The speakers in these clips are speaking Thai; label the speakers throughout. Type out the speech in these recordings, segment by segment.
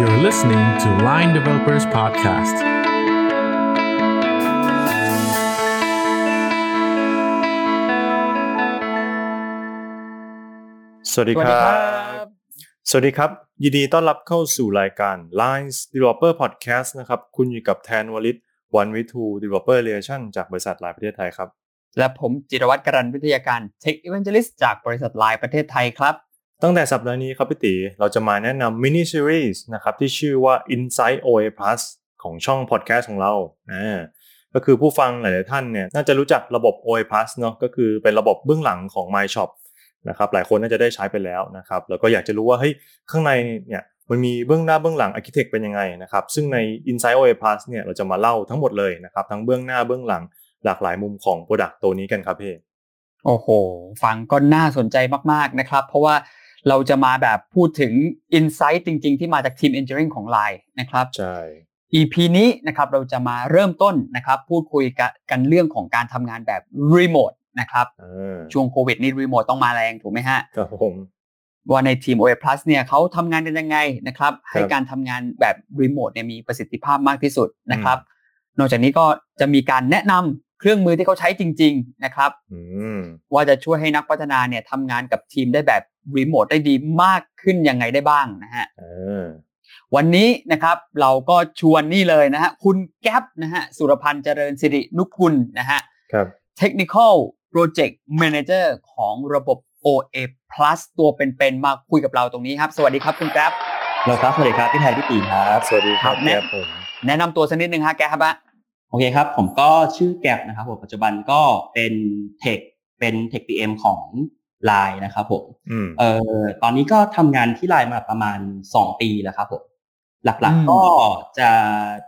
Speaker 1: You're listening to Line Developers Podcast.
Speaker 2: สวัสดีครับ สวัสดีครับ ยินดีต้อนรับเข้าสู่รายการ Lines Developer Podcast นะครับ คุณอยู่กับแทนวลิตวันวิทู Developer Relation จากบริษัทไลน์ประเทศไทยครับ
Speaker 3: และผมจิรวัตรกรันวิทยาการ Tech Evangelist จากบริษัทไลน์ประเทศไทยครับ
Speaker 2: ตั้งแต่สัปดาห์นี้ครับพี่ตีเราจะมาแนะนำมินิซีรีส์นะครับที่ชื่อว่า Insight OA Plus ของช่อง podcast ของเราอ่าก็คือผู้ฟังหลาย ๆ ท่านเนี่ยน่าจะรู้จักระบบ OA Plus เนาะก็คือเป็นระบบเบื้องหลังของ My Shop นะครับหลายคนน่าจะได้ใช้ไปแล้วนะครับแล้วก็อยากจะรู้ว่าเฮ้ยข้างในเนี่ยมันมีเบื้องหน้าเบื้องหลัง Architect เป็นยังไงนะครับซึ่งใน Insight OA Plus เนี่ยเราจะมาเล่าทั้งหมดเลยนะครับทั้งเบื้องหน้าเบื้องหลังหลากหลายมุมของ Product ตัวนี้กันครับพี่
Speaker 3: โอ้โห ฟังก็น่าสนใจมาก ๆ นะครับ เพราะว่า เราจะมาแบบพูดถึง Insight จริง ๆ ที่มาจากทีม Engineering ของ Line นะครับ
Speaker 2: ใช่
Speaker 3: EP นี้นะครับเราจะมาเริ่มต้นนะครับพูดคุยกันกันเรื่องของการทำงานแบบรีโมทนะครับ
Speaker 2: เออ
Speaker 3: ช่วงโควิดนี่รีโมทต้องมาแรงถูกไหมฮะ
Speaker 2: ครับผม
Speaker 3: ว่าในทีม OA Plus เนี่ยเขาทำงานกันยังไงนะครับให้การทำงานแบบรีโมทเนี่ยมีประสิทธิภาพมากที่สุดนะครับ นอกจากนี้ก็จะมีการแนะนำเครื่องมือที่เขาใช้จริง ๆ นะครับ
Speaker 2: อืม
Speaker 3: ว่าจะช่วยให้นักพัฒนาเนี่ยทำงานกับทีมได้แบบ รีโมทได้ดีมากขึ้นยังไงได้บ้างนะฮะ
Speaker 2: เออ
Speaker 3: วันนี้นะครับเราก็ชวนนี่เลยนะฮะคุณแก๊ปนะฮะสุรพันธ์เจริญสิรินุกุลนะฮะ
Speaker 2: ครับ
Speaker 3: Technical Project Manager ของระบบ OA Plus ตัวเป็นๆมาคุยกับเราตรงนี้ครับ สวัสดีครับคุณแก๊ป
Speaker 4: เราครับสวัสดีครับพี่ไทยพี่ตีครับ
Speaker 2: สวัสดีครับ
Speaker 3: ครับแนะ
Speaker 2: แก๊ปผม
Speaker 3: แนะนำตัวสักนิดนึงฮะแก๊ปฮะ
Speaker 4: โอเคครับ ผมก็ชื่อแก๊ปนะครับผมปัจจุบันก็เป็น tech เป็น tech PM ของ Line นะครับผม
Speaker 2: อืม
Speaker 4: เอ่อตอนนี้ก็ทำงานที่ Line มาประมาณ 2 ปีแล้วครับผมหลัก
Speaker 3: อืม
Speaker 4: ๆก็จะ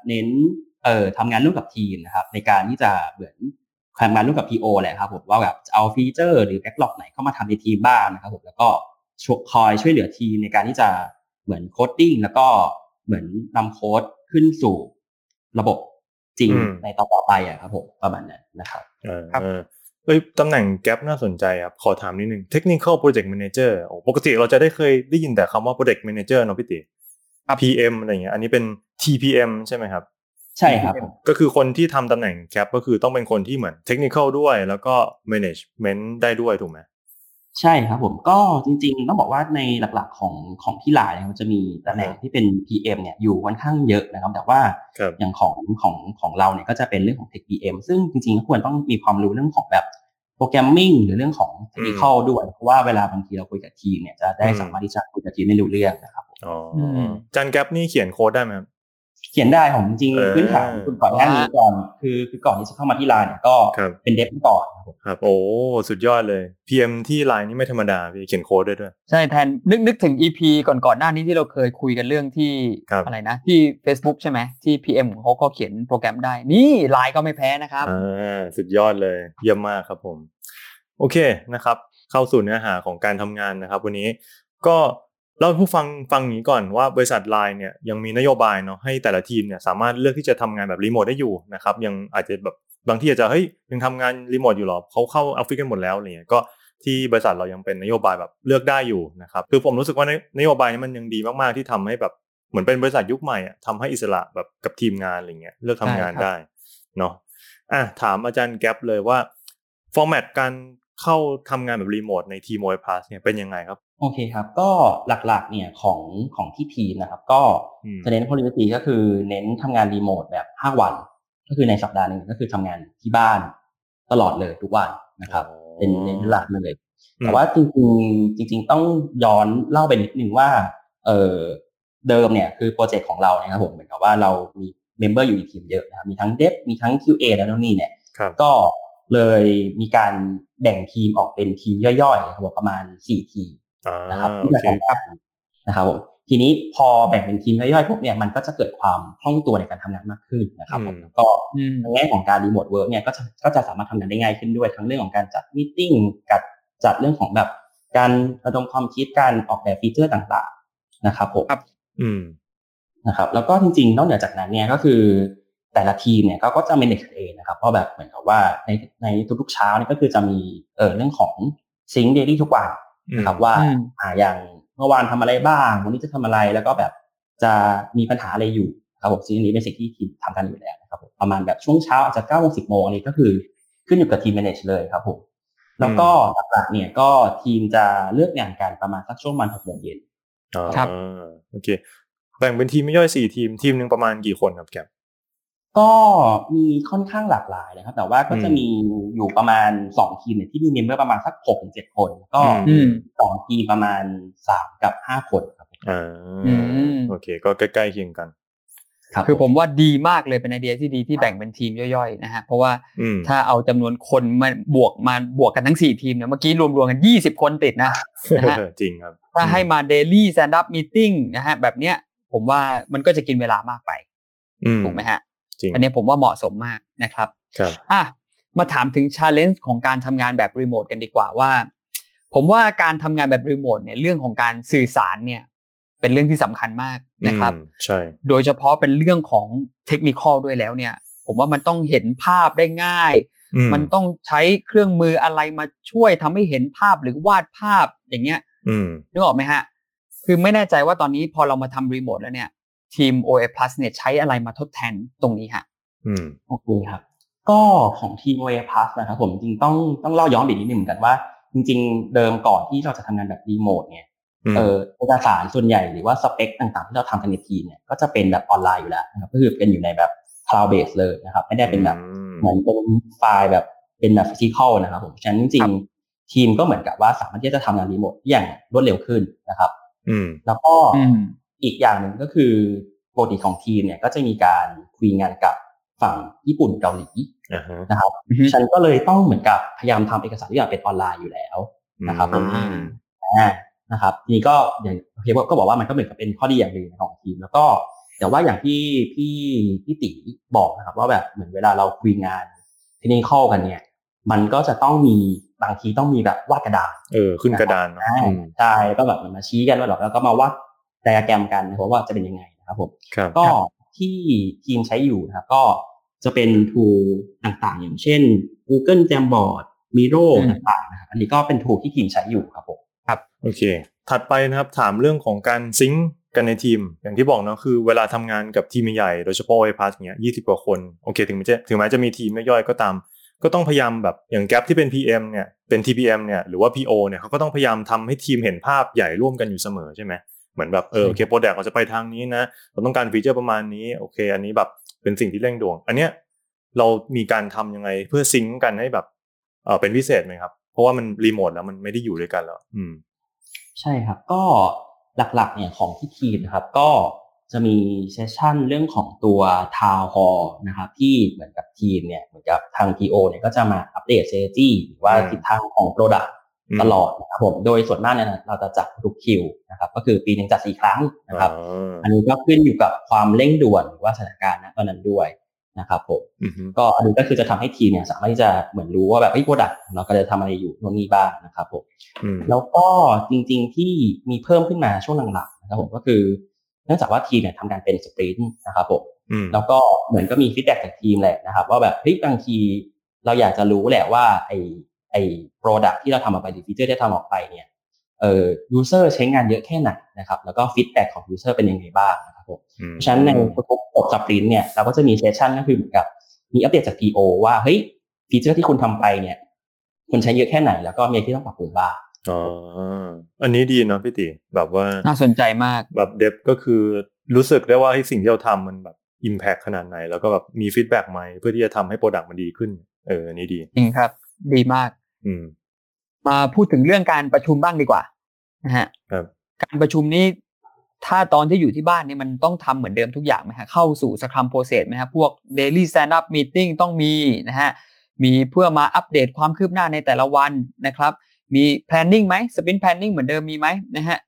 Speaker 4: เน้นเอ่อทำงานร่วมกับทีมนะครับ ในการที่จะเหมือนทำงานร่วมกับ PO แหละครับผมว่าแบบจะเอา feature หรือ backlog ไหนเข้ามาทำในทีมบ้างนะครับผมแล้วก็ช่วยคอยช่วยเหลือทีมในการที่จะเหมือน coding แล้วก็เหมือนนำโค้ดขึ้นสู่ระบบจริง
Speaker 2: อืม
Speaker 4: ในต่อต่อๆไปอะครับผมประมาณนั้นนะครับ
Speaker 2: เออ
Speaker 3: ครับ
Speaker 2: เออเอ้ยตำแหน่งแก๊ปน่าสนใจครับขอถามนิดนึง Technical Project Manager โอ้ปกติเราจะได้เคยได้ยินแต่คำว่า Project Manager เนาะพี่ติ PM อะไรอย่างเงี้ยอันนี้เป็น TPM ใช่ไหมครับ
Speaker 4: ใช่ครับผม
Speaker 2: ก็คือคนที่ทำตำแหน่งแก๊ปก็คือต้องเป็นคนที่เหมือน Technical ด้วยแล้วก็ Management ได้ด้วยถูกไหม
Speaker 4: ใช่ครับผมก็จริงๆต้องบอกว่าในหลักๆของของที่ไลน์เนี่ยมันจะมีตำแหน่งที่เป็น PM เนี่ยอยู่ค่อนข้างเยอะนะครับ แต่ว่า
Speaker 2: ครับ
Speaker 4: อย่างของของของเราเนี่ยก็จะเป็นเรื่องของ Tech PM ซึ่งจริงๆก็ควรต้องมีความรู้เรื่องของแบบโปรแกรมมิ่งหรือเรื่องของ technical ด้วย เพราะว่าเวลาบางทีเราคุยกับทีมเนี่ยจะได้
Speaker 2: อืม
Speaker 4: สามารถที่จะคุยกับทีมได้รู้เรื่องนะครับผม
Speaker 2: อ๋ออ
Speaker 3: ม
Speaker 2: จันแก๊ปนี่เขียนโค้ดได้ไหมครับ
Speaker 4: เขียนได้ผมจริง
Speaker 2: เออ
Speaker 4: ๆพื้นฐานคุณก่อนหน้านี้ก่อนคือคือก่อนที่จะเข้ามาที่ไลน์เนี่ยก็
Speaker 2: ครับ
Speaker 4: เป็น dev ก่อนครับผม
Speaker 2: ครับโอ้สุดยอดเลย PM ที่ไลน์นี่ไม่ธรรมดาพี่เขียนโค้ดได้ด้วย
Speaker 3: ใช่แทนนึกนึกถึง EP ก่อนก่อนๆหน้านี้ที่เราเคยคุยกันเรื่องที่
Speaker 2: ครับ
Speaker 3: อะไรนะ ที่ Facebook ใช่ไหมที่ PM ของเขาก็เขียนโปรแกรมได้ นี่ไลน์ก็ไม่แพ้นะครับ
Speaker 2: อ่าสุดยอดเลยเยี่ยมมากครับผม โอเคนะครับ เข้าสู่เนื้อหาของการทำงานนะครับ วันนี้ก็ เล่าผู้ฟังฟังอย่างนี้ก่อนว่าบริษัทไลน์เนี่ยยังมีนโยบายเนาะให้แต่ละทีมเนี่ยสามารถเลือกที่จะทำงานแบบรีโมทได้อยู่นะครับยังอาจจะแบบบางที่อาจจะเฮ้ยยังทำงานรีโมทอยู่หรอเขาเข้าออฟฟิศกันหมดแล้วอะไรเงี้ยก็ที่บริษัทเรายังเป็นนโยบายแบบเลือกได้อยู่นะครับคือผมรู้สึกว่านโยบายนี้มันยังดีมากๆที่ทำให้แบบเหมือนเป็นบริษัทยุคใหม่อะทำให้อิสระแบบกับทีมงานอะไรเงี้ยเลือกทำงานได้เนาะอะถามอาจารย์แก๊ปเลยว่า format การเข้าทำงานแบบรีโมทในทีม OA Plus เนี่ยเป็นยังไงครับ
Speaker 4: โอเคครับ ก็หลักๆเนี่ยของของที่ทีมนะครับ ก็
Speaker 2: อืม
Speaker 4: จะเน้น policy ก็คือเน้นทำงานรีโมทแบบ 5 วัน ก็คือในสัปดาห์หนึ่งก็คือทำงานที่บ้านตลอดเลยทุกวันนะครับ เป็นเน้นหลักเลย แต่ว่าจริงๆจริง ๆ ต้องย้อนเล่าไปนิดนึงว่าเออเดิมเนี่ยคือ project ของเราเนี่ยครับผมเหมือนกับว่าเรามี member อยู่ในทีมเยอะนะครับมีทั้ง dev มีทั้ง QA และนู่นนี่เนี่ย
Speaker 2: ครับ
Speaker 4: ก็เลยมีการแบ่งทีมออกเป็นทีมย่อยๆนะครับผมประมาณ4ทีม
Speaker 2: อ่า
Speaker 4: นะครับ
Speaker 2: โอ
Speaker 4: ที่จะ
Speaker 2: เค
Speaker 4: ทำงานนะครับผมทีนี้พอแบ่งเป็นทีมย่อยๆพวกเนี่ยมันก็จะเกิดความคล่องตัวในการทำงานมากขึ้นนะครับผมแล้วก็
Speaker 3: อืม
Speaker 4: ในแง่ของการ remote work เนี่ยก็จะก็จะสามารถทำงานได้ง่ายขึ้นด้วยทั้งเรื่องของการจัด meeting กับจัดเรื่องของแบบการระดมความคิดการออกแบบ feature ต่างๆนะครับผม
Speaker 3: ครับ
Speaker 2: อืม
Speaker 4: นะครับ แล้วก็จริงๆนอกเหนือจากนั้นเนี่ยก็คือแต่ละทีมเนี่ยก็ก็จะ manage เองนะครับเพราะแบบเหมือนกับว่าในในทุกๆเช้าเนี่ยก็คือจะมีเออเรื่องของซิง k ์เดลี่ทุกวัน นะครับว่า
Speaker 3: อืม
Speaker 4: อ่าอย่างเมื่อวานทำอะไรบ้าง วันนี้จะทำอะไรแล้วก็แบบจะมีปัญหาอะไรอยู่ครับผมซึ่งอันนี้เป็นสิ่งที่ทีมทำกันอยู่แล้วนะครับผมประมาณแบบช่วงเช้าอาจจะเก้าโมงสิบโมงอันนี้ก็คือขึ้นอยู่กับทีม manage เลยครับผมแล้วก็หลักๆเนี่ยก็ทีมจะเลือกงานกันประมาณสักช่วงมันหกโมงเย็น
Speaker 2: อ๋อ
Speaker 3: ครับ
Speaker 2: โอเคแบ่งเป็นทีมไม่ย่อยสี่ทีมทีมหนึ่งประมาณกี่คนครับแกป
Speaker 4: ก็มีค่อนข้างหลากหลายนะครับ แต่ว่าก็จะ
Speaker 2: อืม
Speaker 4: มีอยู่ประมาณสองทีมเนี่ยที่มี member ประมาณสักหกถึงเจ็ดคน ก็
Speaker 3: อืม
Speaker 4: สองทีมประมาณสามกับห้าคนครับผม
Speaker 2: อ่า
Speaker 3: อืม
Speaker 2: โอเค ก็ใกล้ๆเคียงกัน
Speaker 4: ครับ
Speaker 3: คือผมว่าดีมากเลยเป็นไอเดียที่ดีที่แบ่งเป็นทีมย่อยๆนะฮะเพราะว่า
Speaker 2: อืม
Speaker 3: ถ้าเอาจำนวนคนมาบวกมาบวกกันทั้งสี่ทีมเนี่ยเมื่อกี้รวมๆกันยี่สิบคนติดนะนะฮะ
Speaker 2: จริงครับ
Speaker 3: ถ้าให้มา daily stand-up meetingนะฮะแบบเนี้ยผมว่ามันก็จะกินเวลามากไป
Speaker 2: อืม
Speaker 3: ถูกไหมฮะ
Speaker 2: จ ริง
Speaker 3: อันนี้ผมว่าเหมาะสมมากนะครับ
Speaker 2: ครับ
Speaker 3: อะมาถามถึง challenge ของการทำงานแบบรีโมทกันดีกว่าว่า ผมว่าการทำงานแบบรีโมทเนี่ยเรื่องของการสื่อสารเนี่ยเป็นเรื่องที่สำคัญมากนะครับ
Speaker 2: อืมใช่
Speaker 3: โดยเฉพาะเป็นเรื่องของ technical ด้วยแล้วเนี่ย ผมว่ามันต้องเห็นภาพได้ง่าย
Speaker 2: อื
Speaker 3: มันต้องใช้เครื่องมืออะไรมาช่วยทำให้เห็นภาพหรือวาดภาพอย่างเงี้ย
Speaker 2: อืม
Speaker 3: นึกออกไหมฮะ คือไม่แน่ใจว่าตอนนี้พอเรามาทำรีโมทแล้วเนี่ย ทีม OA Plus เนี่ยใช้อะไรมาทดแทนตรงนี้ฮะ
Speaker 2: อืม
Speaker 4: โอเคครับ ก็ของทีม OA Plus นะครับผมจริงๆต้องต้องเล่าย้อนไปนิดนึงเหมือนกันว่า จริง ๆ เดิมก่อนที่เราจะทำงานแบบรีโมทเนี่ย
Speaker 2: อืม
Speaker 4: เออเอกสารส่วนใหญ่หรือว่าสเปคต่างๆ ที่เราทำกันในทีมเนี่ยก็จะเป็นแบบออนไลน์อยู่แล้วนะครับก็คือเป็นอยู่ในแบบ cloud base เลยนะครับ ไม่ได้เป็นแบบ
Speaker 2: อืม
Speaker 4: เหมือนเป็นไฟล์แบบเป็นแบบ physical นะครับผมฉะนั้นจริงๆทีมก็เหมือนกับว่าสามารถที่จะทำงานรีโมทอย่างรวดเร็วขึ้นนะครับ
Speaker 2: อืม
Speaker 4: แล้วก็
Speaker 3: อืม
Speaker 4: อีกอย่างหนึ่งก็คือปกติของทีมเนี่ยก็จะมีการคุยงานกับฝั่งญี่ปุ่นเกาหลี
Speaker 2: อ่าฮะ
Speaker 4: นะครับ
Speaker 3: อือฮึ
Speaker 4: มันก็เลยต้องเหมือนกับพยายามทำเอกสารทุกอย่างเป็นออนไลน์อยู่แล้วนะครับผม
Speaker 2: อืม
Speaker 4: อ่านะครับทีนี้ก็อย่างเฮียก็บอกว่ามันก็เหมือนกับเป็นข้อดีอย่างหนึ่งของทีม แล้วก็แต่ว่าอย่างที่พี่พี่ติบอกนะครับ ว่าแบบเหมือนเวลาเราคุยงานเทคนิคกันเนี่ย มันก็จะต้องมีบางทีต้องมีแบบวาดกระดาษ
Speaker 2: เออขึ้นกระดานเนอะ
Speaker 4: อ่า
Speaker 2: อืม
Speaker 4: ใช่แล้วก็แบบเหมือนมาชี้กันว่าแบบแล้วก็มาวาด ไดอะแกรมกันนะครับว่าจะเป็นยังไงนะครับผม
Speaker 2: ครับ
Speaker 4: ก็ที่ทีมใช้อยู่นะครับก็จะเป็น tool ต่างๆ อย่างเช่น Google Jamboard Miro
Speaker 3: อืม
Speaker 4: ต่างๆนะครับอันนี้ก็เป็น tool ที่ทีมใช้อยู่ครับผม
Speaker 2: โอเค ถัดไปนะครับถามเรื่องของการซิงค์กันในทีม อย่างที่บอกเนาะคือเวลาทำงานกับทีมใหญ่ๆโดยเฉพาะไอพัสเนี้ยยี่สิบกว่าคนโอเค ถึงแม้จะถึงแม้จะมีทีมย่อยๆก็ตาม ก็ต้องพยายามแบบอย่างแกลที่เป็น PM เนี่ยเป็น TPM เนี่ยหรือว่า PO เนี่ยเขาก็ต้องพยายามทำให้ทีมเห็นภาพใหญ่ร่วมกันอยู่เสมอใช่ไหม เหมือนแบบเออโอเค product เราจะไปทางนี้นะเราต้องการ feature ประมาณนี้โอเค อันนี้แบบเป็นสิ่งที่เร่งด่วนอันเนี้ยเรามีการทำยังไงเพื่อ sync กันให้แบบเออเป็นพิเศษไหมครับ เพราะว่ามันรีโมทแล้วมันไม่ได้อยู่ด้วยกันแล้ว อืม
Speaker 4: ใช่ครับ ก็หลักๆ เนี่ยของที่ทีมนะครับ ก็จะมี session เรื่องของตัวทาวฮอนะครับที่เหมือนกับทีมเนี่ยเหมือนกับทาง PO เนี่ยก็จะมาอัปเดตเซจี้หรือว่า
Speaker 2: อืม
Speaker 4: ทิศทางของ Product
Speaker 2: อืม
Speaker 4: ต ลอดนะครับผมโดยส่วนมากเนี่ยเราจะจัดทุก Q นะครับ ก็คือปีหนึ่งจัดสี่ครั้งนะครับ
Speaker 2: อ่า
Speaker 4: อันนี้ก็ขึ้นอยู่กับความเร่งด่วนหรือว่าสถานการณ์ณตอนนั้นด้วยนะครับผม
Speaker 2: อือฮึ
Speaker 4: ก็อันนี้ก็คือจะทำให้ทีมเนี่ยสามารถที่จะเหมือนรู้ว่าแบบเฮ้ย product เราก็จะทำอะไรอยู่โน่นนี่บ้างนะครับผม
Speaker 2: อืม
Speaker 4: แล้วก็จริงๆที่มีเพิ่มขึ้นมาช่วงหลังๆนะครับผมก็คือ เนื่องจากว่าทีมเนี่ยทำการเป็น sprint นะครับผม
Speaker 2: อืม
Speaker 4: แล้วก็เหมือนก็มี feedback จากทีมแหละนะครับ ว่าแบบเฮ้ยบางทีเราอยากจะรู้แหละว่าไอ ไอ product ที่เราทำออกไปหรือ feature ที่ทำออกไปเนี่ยเอ่อ user ใช้งานเยอะแค่ไหนนะครับ แล้วก็ feedback ของ user เป็นยังไงบ้างนะครับผม
Speaker 2: อืม
Speaker 4: เพราะฉะนั้นในทุกๆจบ sprint เนี่ยเราก็จะมี session ก็คือเหมือนกับมีอัปเดตจาก PO ว่าเฮ้ย feature ที่คุณทำไปเนี่ยคุณใช้เยอะแค่ไหน แล้วก็มีอะไรที่ต้องปรับปรุงบ้าง
Speaker 2: อ๋อ อันนี้ดีเนาะพี่ติแบบว่า
Speaker 3: น่าสนใจมาก
Speaker 2: แบบ dev ก็คือรู้สึกได้ว่าไอ้สิ่งที่เราทำมันแบบ impact ขนาดไหน แล้วก็แบบมี feedback ไหมเพื่อที่จะทำให้ product มันดีขึ้น เออ อันนี้ดี
Speaker 3: จริงครับ ดีมาก
Speaker 2: อื ม
Speaker 3: มาพูดถึงเรื่องการประชุมบ้างดีกว่านะฮะ
Speaker 2: ครับ
Speaker 3: การประชุมนี้ถ้าตอนที่อยู่ที่บ้านเนี่ยมันต้องทำเหมือนเดิมทุกอย่างไหมฮะเข้าสู่ scrum process ไหมฮะพวก daily stand up meeting ต้องมีนะฮะมีเพื่อมาอัปเดตความคืบหน้าในแต่ละวันนะครับ มี planning ไหม sprint planning เหมือนเดิมมีไหมนะฮะ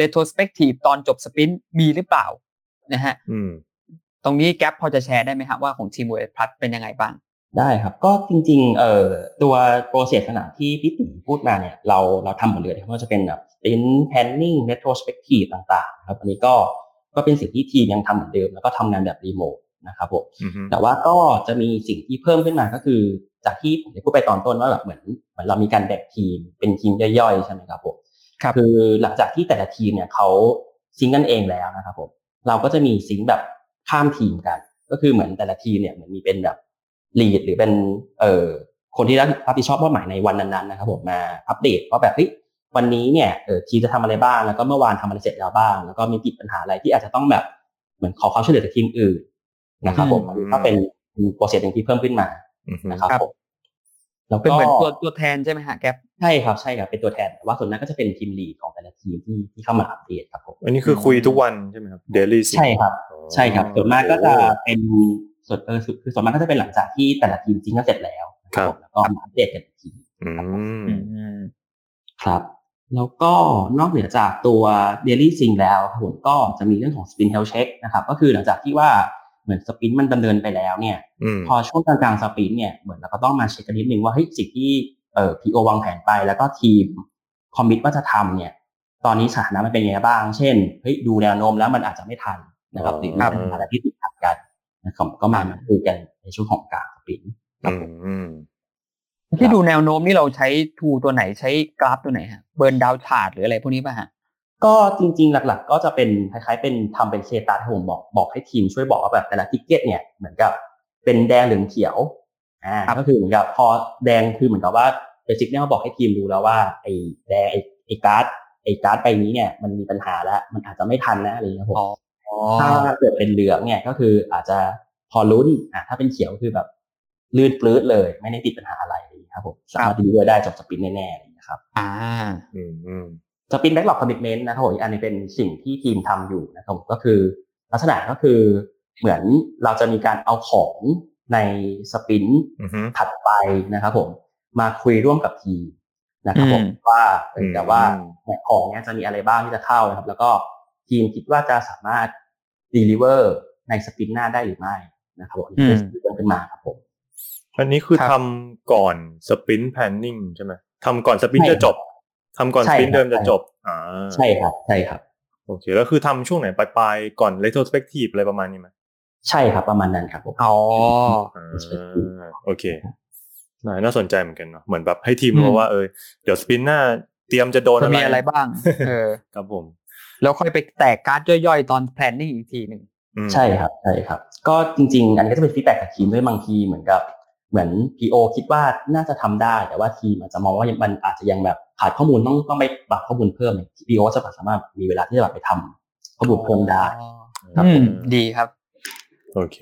Speaker 3: retrospective ตอนจบ sprint มีหรือเปล่านะฮะ
Speaker 2: อืม
Speaker 3: ตรงนี้แก๊ปพอจะแชร์ได้ไหมฮะว่าของทีมเวทพลัสเป็นยังไงบ้าง
Speaker 4: ได้ครับ ก็จริงๆเอ่อตัวโปรเซสขนาดที่พี่ติ๋พูดมาเนี่ย เราเราทำหมดเลยนะครับไม่ว่าจะเป็นแบบ sprint planning retrospective ต่างๆนะครับอันนี้ก็ก็เป็นสิ่งที่ทีมยังทำเหมือนเดิม แล้วก็ทำงานแบบรีโมทนะครับผม
Speaker 2: อือฮึ
Speaker 4: แต่ว่าก็จะมีสิ่งที่เพิ่มขึ้นมาก็คือ จากที่ผมได้พูดไปตอนต้นว่าแบบเหมือนเหมือนเรามีการแบ่งทีมเป็นทีมย่อยๆใช่ไหมครับผม
Speaker 3: ครับ
Speaker 4: คือหลังจากที่แต่ละทีมเนี่ยเขาซิงค์กันเองแล้วนะครับผมเราก็จะมีซิงค์แบบข้ามทีมกัน ก็คือเหมือนแต่ละทีมเนี่ยเหมือนมีเป็นแบบ ลีดหรือเป็นเอ่อคนที่รับผิดชอบมอบหมายในวันนั้นๆนะครับผมมาอัปเดตว่าแบบเฮ้ยวันนี้เนี่ยเออทีมจะทำอะไรบ้างแล้วก็เมื่อวานทำอะไรเสร็จแล้วบ้าง แล้วก็มีติดปัญหาอะไรที่อาจจะต้องแบบเหมือนขอความช่วยเหลือจากทีมอื่นนะครับผมก็เป็นโปรเซสหนึ่งที่เพิ่มขึ้นมานะครับผม
Speaker 3: แล้วเป็นเหมือนตัวตัวแทนใช่ไหมฮะแก๊ป
Speaker 4: ใช่ครับใช่ครับเป็นตัวแทนแต่ว่าส่วนนั้นก็จะเป็นทีมลีดของแต่ละทีมที่ที่เข้ามาอัปเดตครับผม
Speaker 2: อันนี้คือคุยทุกวันใช่ไหมครับเดลี่
Speaker 4: ใช่ครับ ใช่ครับส่วนมากก็จะเป็น ส่วนเออคือส่วนมากก็จะเป็นหลังจากที่แต่ละทีมจริงก็เสร็จแล้วครับแล้วก็มาอัปเดตกันอีกทีครับ แล้วก็นอกเหนือจากตัว Daily Sync แล้วครับผมก็จะมีเรื่องของ Spin Health Check นะครับ ก็คือหลังจากที่ว่าเหมือนสปินมันดำเนินไปแล้วเนี่ย พอช่วงกลางๆสปินเนี่ยเหมือนเราก็ต้องมาเช็คกันนิดนึงว่าเฮ้ยสิ่งที่เอ่อพีโอวางแผนไปแล้วก็ทีมคอมมิตว่าจะทำเนี่ย ตอนนี้สถานะมันเป็นยังไงบ้าง เช่นเฮ้ยดูแนวโน้มแล้วมันอาจจะไม่ทันนะครับหรือมีปัญหาอะไรที่ติดขัดกั นนะครับก็มาคุยกันในช่วงของกลาง sprint ครับ
Speaker 3: ที่ดูแนวโน้มนี่เราใช้ tool ตัวไหนใช้กราฟตัวไหนฮะ burndown chart หรืออะไรพวกนี้ป่ะฮะ
Speaker 4: ก็จริงๆ หลักๆ ก็จะเป็นคล้ายๆ เป็นทำเป็น criteria ที่ผมบอกบอกให้ทีมช่วยบอกว่าแบบแต่ละ ticket เนี่ยเหมือนกับเป็นแดงหรือเขียวอ่าก็คือเหมือนกับพอแดงคือเหมือนกับว่า basic เนี่ยมาบอกให้ทีมรู้แล้วว่าไอ้แดงไอ้ไอ้การ์ดไอ้การ์ดใบนี้เนี่ยมันมีปัญหาแล้ว มันอาจจะไม่ทันนะอะไรอย่างเงี้ยผม ถ้าเกิดเป็นเหลืองเนี่ยก็คืออาจจะพอลุ้นอะถ้าเป็นเขียวคือแบบลื่นปลื้ดเลย ไม่ได้ติดปัญหาอะไรครับผมสามารถ deliver ได้จบ sprint แน่ๆนะครับ
Speaker 3: อ่า
Speaker 4: อืมอืม sprint backlog commitment นะครับผมอันนี้เป็นสิ่งที่ทีมทำอยู่นะครับก็คือ ลักษณะก็คือเหมือนเราจะมีการเอาของใน sprint ถัดไปนะครับผมมาคุยร่วมกับทีมนะครับผมว่าแต่ว่าของเนี้ยจะมีอะไรบ้างที่จะเข้านะครับ แล้วก็ ทีมคิดว่าจะสามารถ deliver ใน sprint หน้าได้หรือไม่นะครับผมที่เป็นขึ้นมาครับผม
Speaker 2: อันนี้คือทำก่อน sprint planning ใช่ไหมทำก่อน sprint จะจบทำก่อน sprint เดิมจะจบอ่า
Speaker 4: ใช่ครับใช่ครับ
Speaker 2: โอเคแล้วคือทำช่วงไหนปลายๆก่อน retrospective อะไรประมาณนี้ไหม
Speaker 4: ใช่ครับประมาณนั้นครับผม
Speaker 3: อ๋อ
Speaker 2: โอเคน่าสนใจเหมือนกันเนาะเหมือนแบบให้ทีมรู้ว่าเออเดี๋ยว sprint หน้าเตรียมจะโดนอะไร
Speaker 3: มีอะไรบ้าง เออ
Speaker 2: ครับผม
Speaker 3: แล้วค่อยไปแตกการ์ดย่อยๆ ตอน planning อีกทีหนึ่ง
Speaker 4: ใช่ครับใช่ครับ ก็จริง ๆ อันนี้ก็จะเป็น feedback จากทีมด้วยบางทีเหมือนกับ เหมือน PO คิดว่าน่าจะทำได้ แต่ว่าทีมอาจจะมองว่ามันอาจจะยังแบบขาดข้อมูลต้องต้องไปปรับข้อมูลเพิ่มเนี่ย PO จะสามารถมีเวลาที่จะแบบไปทำข้อมูลเพิ่มได้
Speaker 3: ครับดีครับ
Speaker 2: โอเค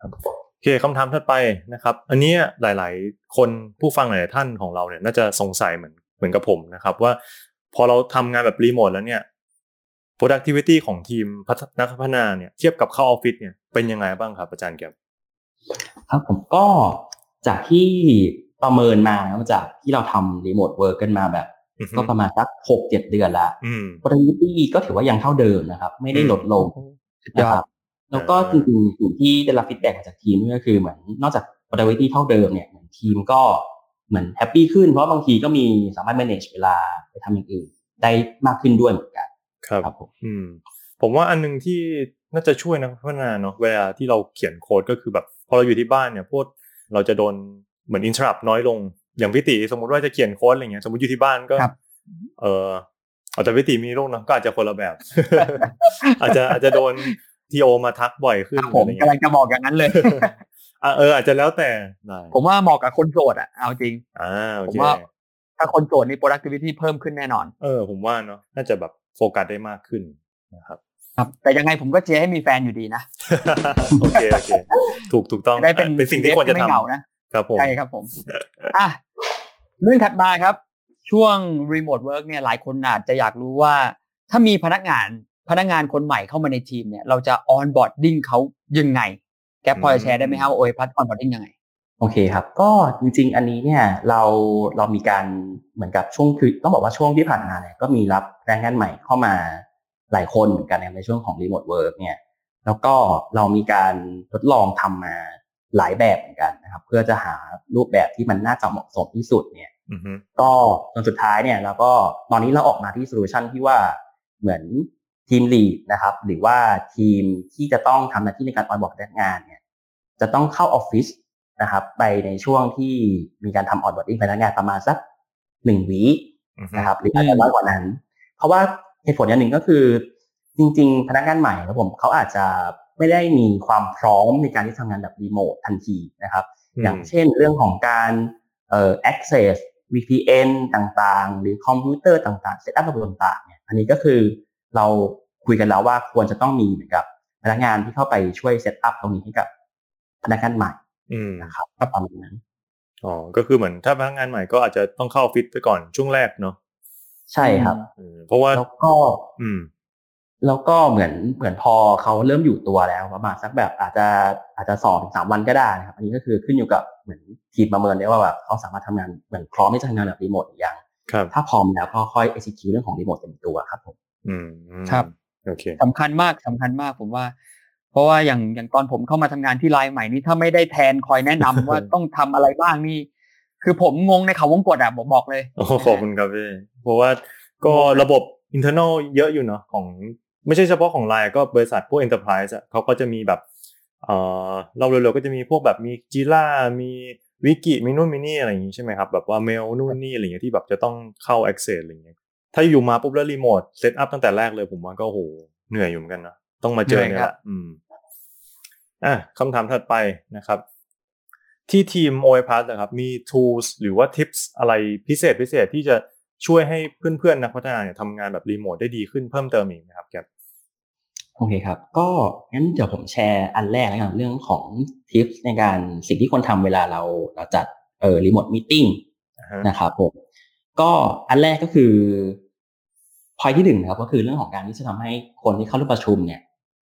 Speaker 2: ครับโอเคคำถามถัดไปนะครับ อันนี้หลาย ๆ คนผู้ฟังหลายท่านของเราเนี่ยน่าจะสงสัยเหมือนเหมือนกับผมนะครับ ว่าพอเราทำงานแบบรีโมทแล้วเนี่ย productivity ของทีมนักพัฒนาเนี่ยเทียบกับเข้าออฟฟิศเนี่ยเป็นยังไงบ้างครับอาจารย์แก
Speaker 4: ครับผมก็จากที่ประเมินมาจากที่เราทำ remote work กันมาแบบ ก็ประมาณสักหกเจ็ดเดือนละ productivity ก็ถือว่ายังเท่าเดิมนะครับ ไม่ได้ลดลงนะครับแล้วก็จริงๆสิ่งที่ได้รับ feedback จากทีมก็คือเหมือนนอกจาก productivity เท่าเดิมเนี่ยเหมือนทีมก็เหมือน happy ขึ้นเพราะบางทีก็มีสามารถ manage เวลาไปทำอย่างอื่นได้มากขึ้นด้วยเหมือนกัน
Speaker 2: ครับผมอืมผมว่าอันนึงที่น่าจะช่วยนักพัฒนาเนาะเวลาที่เราเขียนโค้ดก็คือแบบพอเราอยู่ที่บ้านเนี่ยพวกเราจะโดนเหมือน interrupt น้อยลงอย่างพี่ติสมมุติว่าจะเขียนโค้ดอะไรเงี้ยสมมติอยู่ที่บ้านก็เอออาจจะพิติมีลูกเนาะก็อาจจะคนละแบบ อาจจะอาจจะโดนทีโอมาทักบ่อยขึ้น
Speaker 3: ผมกำลังจะบอกอย่างนั้นเลย
Speaker 2: เอออาจจะแล้วแต่
Speaker 3: ผมว่าเหมาะกับคนโสดอะเอาจริง
Speaker 2: อ่า
Speaker 3: ผมว่าถ้าคนโสดนี่ productivity เพิ่มขึ้นแน่นอน
Speaker 2: เออผมว่าเนาะน่าจะแบบ โฟกัสได้มากขึ้นนะครับ
Speaker 3: ครับแต่ยังไงผมก็เชียร์ให้มีแฟนอยู่ดีนะ
Speaker 2: โอเคโอเคถูกถูกต้อง
Speaker 3: ได้เป็น
Speaker 2: เป็นสิ่งที่ควรจะทำนะครับผม
Speaker 3: ใช่ครับผมอะเรื่องถัดมาครับ ช่วง remote work เนี่ยหลายคนอาจจะอยากรู้ว่า ถ้ามีพนักงานพนักงานคนใหม่เข้ามาในทีมเนี่ยเราจะ onboarding เขายังไง แกพอจะแชร์ได้ไหมครับโอ้ยพัด onboarding ยังไง
Speaker 4: โอเคครับก็จริงๆ อันนี้เนี่ยเราเรามีการเหมือนกับช่วงคือต้องบอกว่าช่วงที่ผ่านมาเนี่ยก็มีรับแรงงานใหม่เข้ามาหลายคนเหมือนกันในช่วงของ remote work เนี่ยแล้วก็เรามีการทดลองทำมาหลายแบบเหมือนกันนะครับ เพื่อจะหารูปแบบที่มันน่าจะเหมาะสมที่สุดเนี่ยก็จนสุดท้ายเนี่ยเราก็ตอนนี้เราออกมาที่ solution ที่ว่าเหมือน team lead นะครับหรือว่าทีมที่จะต้องทำหน้าที่ในการ onboard พนักงานเนี่ยจะต้องเข้าออฟฟิศ นะครับไปในช่วงที่มีการทำ onboarding พนักงานประมาณสักหนึ่งวีนะครับหรืออาจจะน้อยกว่านั้น เพราะว่าเหตุผลอย่างหนึ่งก็คือ จริง ๆ พนักงานใหม่ครับผมเขาอาจจะไม่ได้มีความพร้อมในการที่ทำงานแบบรีโมททันทีนะครับ อย่างเช่นเรื่องของการเอ่อ access VPN ต่างๆ หรือคอมพิวเตอร์ต่างๆ setup ระบบต่างๆเนี่ยอันนี้ก็คือเราคุยกันแล้วว่าควรจะต้องมีเหมือนกับพนักงานที่เข้าไปช่วย setup ตรงนี้ให้กับพนักงานใหม่
Speaker 2: อืม
Speaker 4: นะครับประมาณนั้น
Speaker 2: อ๋อก็คือเหมือนถ้าพนักงานใหม่ก็อาจจะต้องเข้าออฟฟิศไปก่อนช่วงแรกเนาะ
Speaker 4: ใช่ครับ
Speaker 2: อืมเพราะว่า
Speaker 4: แล้วก็
Speaker 2: อืม
Speaker 4: แล้วก็เหมือนเหมือนพอเขาเริ่มอยู่ตัวแล้วประมาณสักแบบอาจจะอาจจะสองถึงสามวันก็ได้นะครับ อันนี้ก็คือขึ้นอยู่กับเหมือนทีมประเมินได้ว่าแบบเขาสามารถทำงานเหมือนพร้อมที่จะทำงานแบบรีโมทหรือยัง
Speaker 2: ครับ
Speaker 4: ถ้าพร้อมแล้วก็ค่อย execute เรื่องของรีโมทเต็มตัวครับผม
Speaker 2: อืม
Speaker 3: ครับ
Speaker 2: โอเค
Speaker 3: สำคัญมากสำคัญมากผมว่า เพราะว่าอย่างอย่างตอนผมเข้ามาทำงานที่ไลน์ใหม่นี่ถ้าไม่ได้แทนคอยแนะนำว่าต้องทำอะไรบ้างนี่ คือผมงงในเขาวงกดอะผมบอกเลย
Speaker 2: โอ้ขอบคุณครับพี่เพราะว่าก็ระบบ internal เยอะอยู่เนาะของไม่ใช่เฉพาะของไลน์ก็บริษัทพวก enterprise อะเขาก็จะมีแบบเอ่อเราเร็วๆก็จะมีพวกแบบมี Jira มีวิกิมีนู่นมีนี่อะไรอย่างงี้ใช่ไหมครับแบบว่าเมลนู่นนี่อะไรอย่างเงี้ยที่แบบจะต้องเข้า access อะไรอย่างเงี้ยถ้าอยู่มาปุ๊บแล้ว remote setup ตั้งแต่แรกเลยผมว่าก็โหเหนื่อยอยู่เหมือนกันนะ ต้องมาเจอ
Speaker 3: เหนื่
Speaker 2: เนี่
Speaker 3: อยย
Speaker 2: แห
Speaker 3: ครับ
Speaker 2: ละอืมอะคำถามถัดไปนะครับ ที่ทีม OA Plus นะครับ มี tools หรือว่า tips อะไรพิเศษพิเศษที่จะช่วยให้เพื่อนๆนักพัฒนาเนี่ยทำงานแบบรีโมทได้ดีขึ้นเพิ่มเติมอีกไหมครับแกป
Speaker 4: โอเคครับ ก็งั้นเดี๋ยวผมแชร์อันแรกแล้วกันเรื่องของทิปในการสิ่งที่ควรทำเวลาเราเราจัดเอ่อรีโมทมีติ้ง
Speaker 2: อ่าฮะ
Speaker 4: นะครับผมก็อันแรกก็คือพอยที่หนึ่งนะครับก็คือเรื่องของการที่จะทำให้คนที่เข้าร่วมประชุมเนี่ย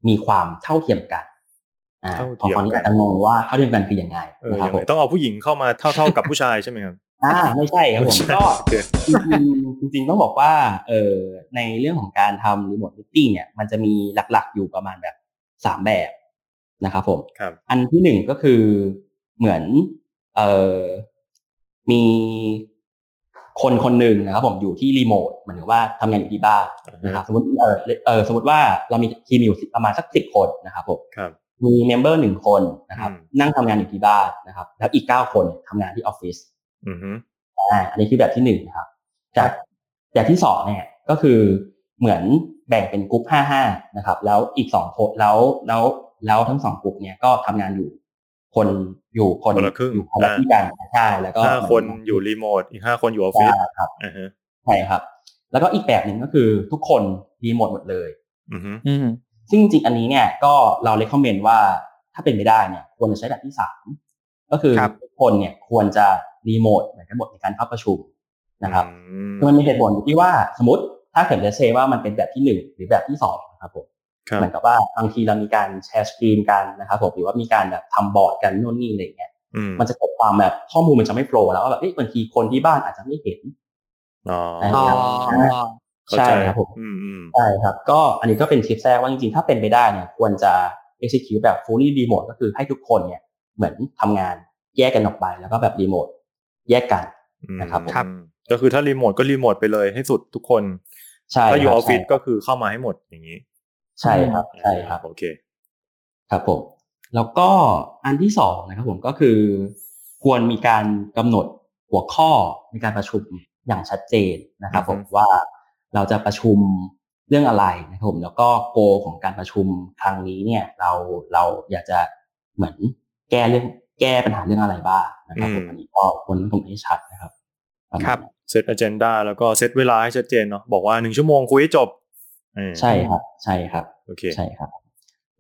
Speaker 4: มีความเท่าเทียมกันอ่า
Speaker 2: เท่า
Speaker 4: พอ
Speaker 2: เทียม
Speaker 4: ฟังนี้
Speaker 2: กั
Speaker 4: อานจจะงงว่าเท่าเทียมกันคือยังไง
Speaker 2: เออ
Speaker 4: นะครับ
Speaker 2: ยัง
Speaker 4: ผ
Speaker 2: ไง
Speaker 4: ม
Speaker 2: ต้องเอาผู้หญิงเข้ามาเท่าๆกับผู้ชายใช่ไหมครับ
Speaker 4: อ่าไม่ใช่ครับผมก็
Speaker 2: โอเค
Speaker 4: จริงๆจริงๆต้องบอกว่าเออในเรื่องของการทำรีโมทมิ팅เนี่ยมันจะมีหลักๆอยู่ประมาณแบบสามแบบนะครับผม
Speaker 2: ครับ
Speaker 4: อันที่หนึ่งก็คือเหมือนเออมี คนคนหนึ่งนะครับผมอยู่ที่รีโมทหมายถึงว่าทำงานอยู่ที่บ้านนะครับสมมติเออเออสมมติว่าเรามีทีมอยู่ประมาณสักสิบคนนะครับผม
Speaker 2: ครับ
Speaker 4: มีเมมเบอร์หนึ่งคนนะครับ
Speaker 2: อืม
Speaker 4: นั่งทำงานอยู่ที่บ้านนะครับ แล้วอีกเก้าคนเนี่ยทำงานที่ออฟฟิศ
Speaker 2: อือฮึ
Speaker 4: อ่าอันนี้คือแบบที่หนึ่งนะครับ จากแบบที่สองเนี่ยก็คือเหมือนแบ่งเป็นกลุ่มห้าห้านะครับ แล้วอีกสองคนแล้วแล้วแล้วทั้งสองกลุ่มเนี่ยก็ทำงานอยู่ คนอยู่คน
Speaker 2: คนละครึ่ง
Speaker 4: อยู่คนละที่กันใช่แล้วก็
Speaker 2: ห้าคนอยู่รีโมทอีกห้าคนอยู่ออฟฟิศ
Speaker 4: ใช่ครับ
Speaker 2: อ่าฮะ
Speaker 4: ใช่ครับ แล้วก็อีกแบบหนึ่งก็คือทุกคนรีโมทหมดเลย
Speaker 2: อือฮึ
Speaker 3: อืม
Speaker 4: ซึ่งจริงๆอันนี้เนี่ยก็เราเลคคอมเมนต์ว่าถ้าเป็นไปได้เนี่ยควรจะใช้แบบที่สามก็คือ
Speaker 3: ครับ
Speaker 4: ทุกคนเนี่ยควรจะรีโมทเหมือนกันหมดในการเข้าประชุมนะครับ
Speaker 2: อืม
Speaker 4: คือมันมีเหตุผลอยู่ที่ว่าสมมติถ้าเกิดจะเซว่ามันเป็นแบบที่หนึ่งหรือแบบที่สองนะครับผม
Speaker 2: ครับ
Speaker 4: เหมือนกับว่าบางทีเรามีการ share screen กันนะครับผมหรือว่ามีการแบบทำบอร์ดกันโน่นนี่อะไรอย่างเงี้ย
Speaker 2: อืม
Speaker 4: มันจะเกิดความแบบข้อมูลมันจะไม่ flow แล้วว่าแบบเอ๊ะบางทีคนที่บ้านอาจจะไม่เห็น
Speaker 2: อ๋อ
Speaker 3: อ๋อ
Speaker 2: เข้า
Speaker 4: ใช่
Speaker 2: ใจ
Speaker 4: ครับผม
Speaker 2: อืมอืม
Speaker 4: ใช่ครับ ก็อันนี้ก็เป็นทิปแรกว่าจริงๆ ถ้าเป็นไปได้เนี่ยควรจะ execute แบบ fully remote ก็คือให้ทุกคนเนี่ยเหมือนทำงานแยกกันออกไปแล้วก็แบบรีโมทแยกกันนะครับ
Speaker 3: ครับ
Speaker 2: ก็คือถ้ารีโมทก็รีโมทไปเลยให้สุดทุกคน
Speaker 4: ใช่
Speaker 2: ถ้าอยู่
Speaker 4: ค
Speaker 2: อ
Speaker 4: รั
Speaker 2: อบฟฟิศ
Speaker 4: ใช่
Speaker 2: ก็คือเข้ามาให้หมดอย่างนี้
Speaker 4: ใช่ครับใช่ครับ
Speaker 2: โอเค
Speaker 4: ครับผมแล้วก็อันที่สองนะครับผมก็คือควรมีการกำหนดหัวข้อในการประชุมอย่างชัดเจนนะครับผม
Speaker 2: อือฮึ
Speaker 4: ว่าเราจะประชุมเรื่องอะไรนะครับผมแล้วก็โกของการประชุมครั้งนี้เนี่ยเราเราอยากจะเหมือนแก้เรื่องแก้ปัญหาเรื่องอะไรบ้างนะครับผมอันนี้ก็ควรต้องให้ชัดนะครับปะมาณ
Speaker 3: ครับ
Speaker 4: นั้น
Speaker 2: เซตอ g e n d a แล้วก็เซตเวลาให้ชัดเจนเนาะบอกว่าหนึ่งชั่วโมงคุยให้จบเออ
Speaker 4: ใช่ครับ ใช่ครับ
Speaker 2: โอเค
Speaker 4: ใช่ครับ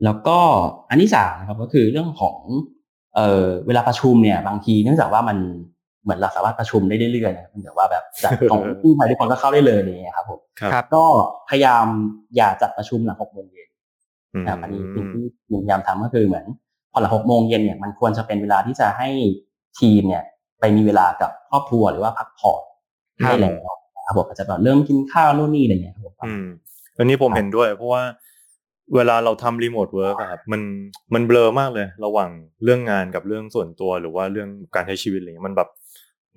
Speaker 4: แล้วก็อันที่สามนะครับก็คือเรื่องของเอ่อเวลาประชุมเนี่ย บางทีเนื่องจากว่ามันเหมือนเราสามารถประชุมได้เรื่อยๆนะครับแต่ว่าแบบจากของที่ไทยทุกคนก็เข้าได้เลยอะไรอย่างเงี้ยครับผม
Speaker 2: ครับ
Speaker 3: ครับ
Speaker 4: ก็พยายามอย่าจัดประชุมหลังหกโมงเย็น
Speaker 2: อืม
Speaker 4: นะครับอันนี้สิ่งที่พยายามทำก็คือเหมือนพอหลังหกโมงเย็นเนี่ยมันควรจะเป็นเวลาที่จะให้ทีมเนี่ย ไปมีเวลากับครอบครัวหรือว่าพักผ่อน
Speaker 3: ครับ
Speaker 4: ได้แล้วนะครับผมอาจจะแบบเริ่มกินข้าวนู่นนี่อะไรอย่างเงี้ยครับผม
Speaker 2: อืมอันนี้ผม
Speaker 4: ครับ
Speaker 2: เห็นด้วย เพราะว่าเวลาเราทำ remote work ครับมันมันเบลอมากเลย ระหว่างเรื่องงานกับเรื่องส่วนตัวหรือว่าเรื่องการใช้ชีวิตอะไรเงี้ยมันแบบ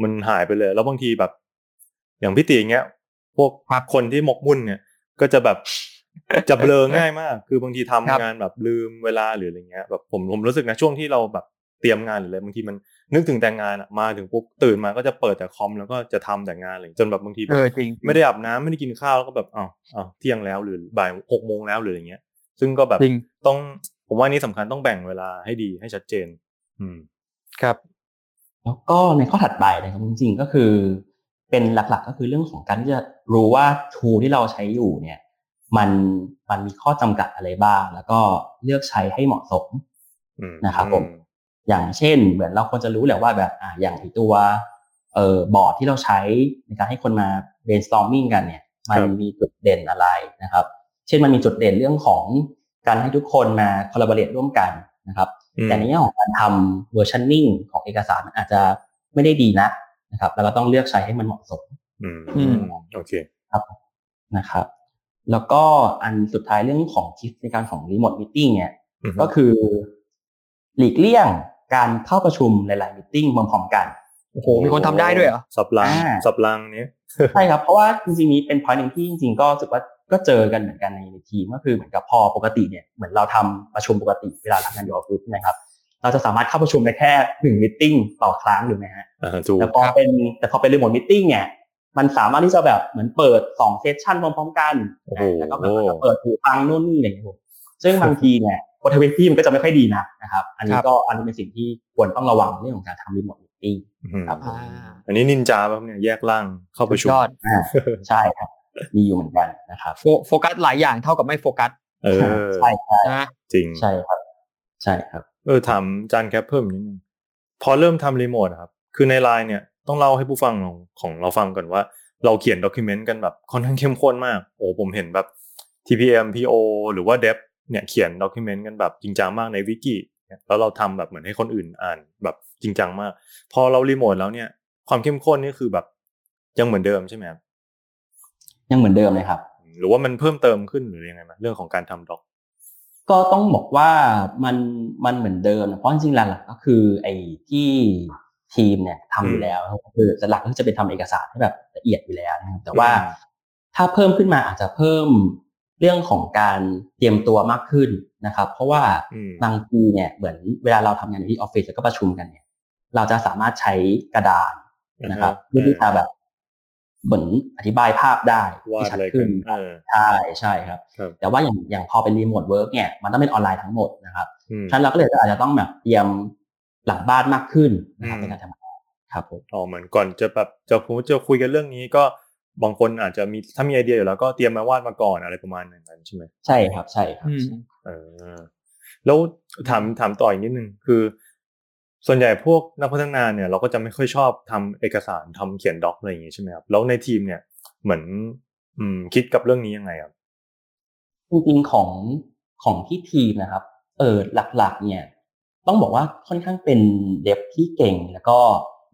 Speaker 2: มันหายไปเลย แล้วบางทีแบบ อย่างพี่ตีอย่างเงี้ย พวก
Speaker 3: ครับ
Speaker 2: คนที่หมกมุ่นเนี่ย ก็จะแบบจะเบลอง่ายมาก คือบางทีทำ
Speaker 3: ครับ
Speaker 2: งานแบบลืมเวลาหรืออะไรเงี้ยแบบผมผมรู้สึกนะช่วงที่เราแบบเตรียมงานหรืออะไรบางทีมันนึกถึงแต่งงานอะมาถึงปุ๊บตื่นมาก็จะเปิดแต่คอมแล้วก็จะทำแต่งานเลยจนแบบบางทีแบ
Speaker 3: เอบอจริง
Speaker 2: ไม่ได้อาบน้ำไม่ได้กินข้าวแล้วก็แบบอ้าวอ้าวเที่ยงแล้วหรือบ่ายหกโมงแล้วหรืออย่างเงี้ย ซึ่งก็แบบ
Speaker 3: จริง
Speaker 2: ต้องผมว่านี่สำคัญต้องแบ่งเวลาให้ดีให้ชัดเจน อืม
Speaker 3: ครับ
Speaker 4: แล้วก็ในข้อถัดไปนะครับจริงๆก็คือเป็นหลักๆก็คือเรื่องของการที่จะรู้ว่า tool ที่เราใช้อยู่เนี่ย มันมันมีข้อจำกัดอะไรบ้าง แล้วก็เลือกใช้ให้เหมาะสม
Speaker 2: อืม
Speaker 4: นะครับผม อย่างเช่น เหมือนเราควรจะรู้แหละว่าแบบอ่าอย่างไอตัวเอ่อบอร์ดที่เราใช้ในการให้คนมา brainstorming กันเนี่ย มันมีจุดเด่นอะไรนะครับ เช่นมันมีจุดเด่นเรื่องของการให้ทุกคนมา collaborate ร่วมกันนะครับ
Speaker 2: อืม
Speaker 4: แต่ในแง่ของการทำ versioning ของเอกสารมันอาจจะไม่ได้ดีนะนะครับ แล้วก็ต้องเลือกใช้ให้มันเหมาะสม
Speaker 2: อืม
Speaker 3: อืม
Speaker 2: โอเค
Speaker 4: นะครับ แล้วก็อันสุดท้ายเรื่องของทิปในการของ remote meeting เนี่ย
Speaker 2: อือฮึ
Speaker 4: ก็คือ หลีกเลี่ยง การเข้าประชุมหลายๆ meeting พร้อมๆกัน
Speaker 3: โอ้โหมีคนทำได้ด้วยเหรอ
Speaker 2: สับลัง
Speaker 4: อ่า
Speaker 2: สับลังเนี้ย
Speaker 4: ใช่ครับเพราะว่าจริงๆนี้เป็น point หนึ่งที่จริงๆก็รู้สึกว่าก็เจอกันเหมือนกันในในทีมก็คือเหมือนกับพอปกติเนี่ยเหมือนเราทำประชุมปกติเวลาทำงานอยู่ออฟฟิศนะครับเราจะสามารถเข้าประชุมได้แค่หนึ่งมิ팅ต่อครั้งถูกไหมฮะ
Speaker 2: อ่าถูก
Speaker 4: แต่พอเป็นแต่พอเป็น remote meeting เนี่ยมันสามารถที่จะแบบเหมือนเปิดสอง session พร้อมๆกัน
Speaker 2: โอ้โห
Speaker 4: แล้วก็แบบว่าจะเปิดหูฟังนู่นนี่อะไรอย่างเงี้ยผมซึ่งบางทีเนี่ย productivity มันก็จะไม่ค่อยดีนะนะครับ อันนี้
Speaker 3: ครับ
Speaker 4: ก็อันนี้เป็นสิ่งที่ควรต้องระวังเรื่องของการทำ remote meeting
Speaker 2: อืม
Speaker 4: ครับ
Speaker 3: อ่า
Speaker 2: อันนี้นินจาป่ะครับเนี่ยแยกร่างเข้าประชุม
Speaker 3: ยอด
Speaker 4: อ่าใช่ครับมีอยู่เหมือนกันนะครับ
Speaker 3: โฟโฟกัสหลายอย่างเท่ากับไม่โฟกัส
Speaker 2: เออ
Speaker 4: ใช่ใช่
Speaker 3: นะ
Speaker 2: จริง
Speaker 4: ใช่ครับ ใช่ครับ
Speaker 2: เออถามจานแคปเพิ่มนิดนึงพอเริ่มทำรีโมทอะครับ คือในไลน์เนี่ยต้องเล่าให้ผู้ฟังของของเราฟังก่อนว่า เราเขียน document กันแบบค่อนข้างเข้มข้นมาก โอ้ผมเห็นแบบ TPM PO หรือว่า Dev เนี่ยเขียน document กันแบบจริงจังมากในวิกิเนี่ยแล้วเราทำแบบเหมือนให้คนอื่นอ่านแบบจริงจังมาก พอเรารีโมทแล้วเนี่ยความเข้มข้นนี่คือแบบยังเหมือนเดิมใช่ไหมครับ
Speaker 4: ยังเหมือนเดิมเลยครับ
Speaker 2: หรือว่ามันเพิ่มเติมขึ้นหรือยังไงไหมเรื่องของการทำ doc ก็
Speaker 4: ต้องบอกว่ามันมันเหมือนเดิมนะเพราะจริงๆหลักๆก็คือไอ้ที่ทีมเนี่ยทำอยู่แล้วนะครับก็คือหลักๆก็จะเป็นทำเอกสารให้แบบละเอียดอยู่แล้วนะครับแต่ว่าถ้าเพิ่มขึ้นมาอาจจะเพิ่ม เรื่องของการเตรียมตัวมากขึ้นนะครับ เพราะว่า
Speaker 2: อืม
Speaker 4: บางทีเนี่ยเหมือนเวลาเราทำงานอยู่ที่ออฟฟิศแล้วก็ประชุมกันเนี่ย เราจะสามารถใช้กระดานนะครับเพื่อที่จะแบบเหมือนอธิบายภาพได้
Speaker 2: วา
Speaker 4: ที่
Speaker 2: ด
Speaker 4: ชัด
Speaker 2: อะไรกั
Speaker 4: ขึ้น
Speaker 2: นเออ
Speaker 4: ใช่ใช่ครับ
Speaker 2: ครับ
Speaker 4: แต่ว่าอย่างอย่างพอเป็น remote work เนี่ยมันต้องเป็นออนไลน์ทั้งหมดนะครับ
Speaker 2: อืม
Speaker 4: ฉะนั้นเราก็เลยอาจจะต้องแบบเตรียมหลังบ้านมากขึ้นนะครับ
Speaker 2: อืม
Speaker 4: ในการทำงานครับผม
Speaker 2: อ๋อเหมือนก่อนจะแบบจะพูดจะคุยกันเรื่องนี้ก็ บางคนอาจจะมีถ้ามีไอเดียอยู่แล้วก็เตรียมมาวาดมาก่อนอะไรประมาณนั้นใช่ไหม
Speaker 4: ใช่ครับใช่ครับ
Speaker 3: อืม
Speaker 2: เออแล้วถามถามต่ออีกนิดนึงคือ ส่วนใหญ่พวกนักพัฒนาเนี่ย เราก็จะไม่ค่อยชอบทำเอกสารทำเขียน doc อะไรอย่างงี้ใช่ไหมครับแล้วในทีมเนี่ยเหมือน อืม คิดกับเรื่องนี้ยังไงครับ
Speaker 4: จริงๆของของที่ทีมนะครับ เออหลักๆ เนี่ย ต้องบอกว่าค่อนข้างเป็นเดฟที่เก่งแล้วก็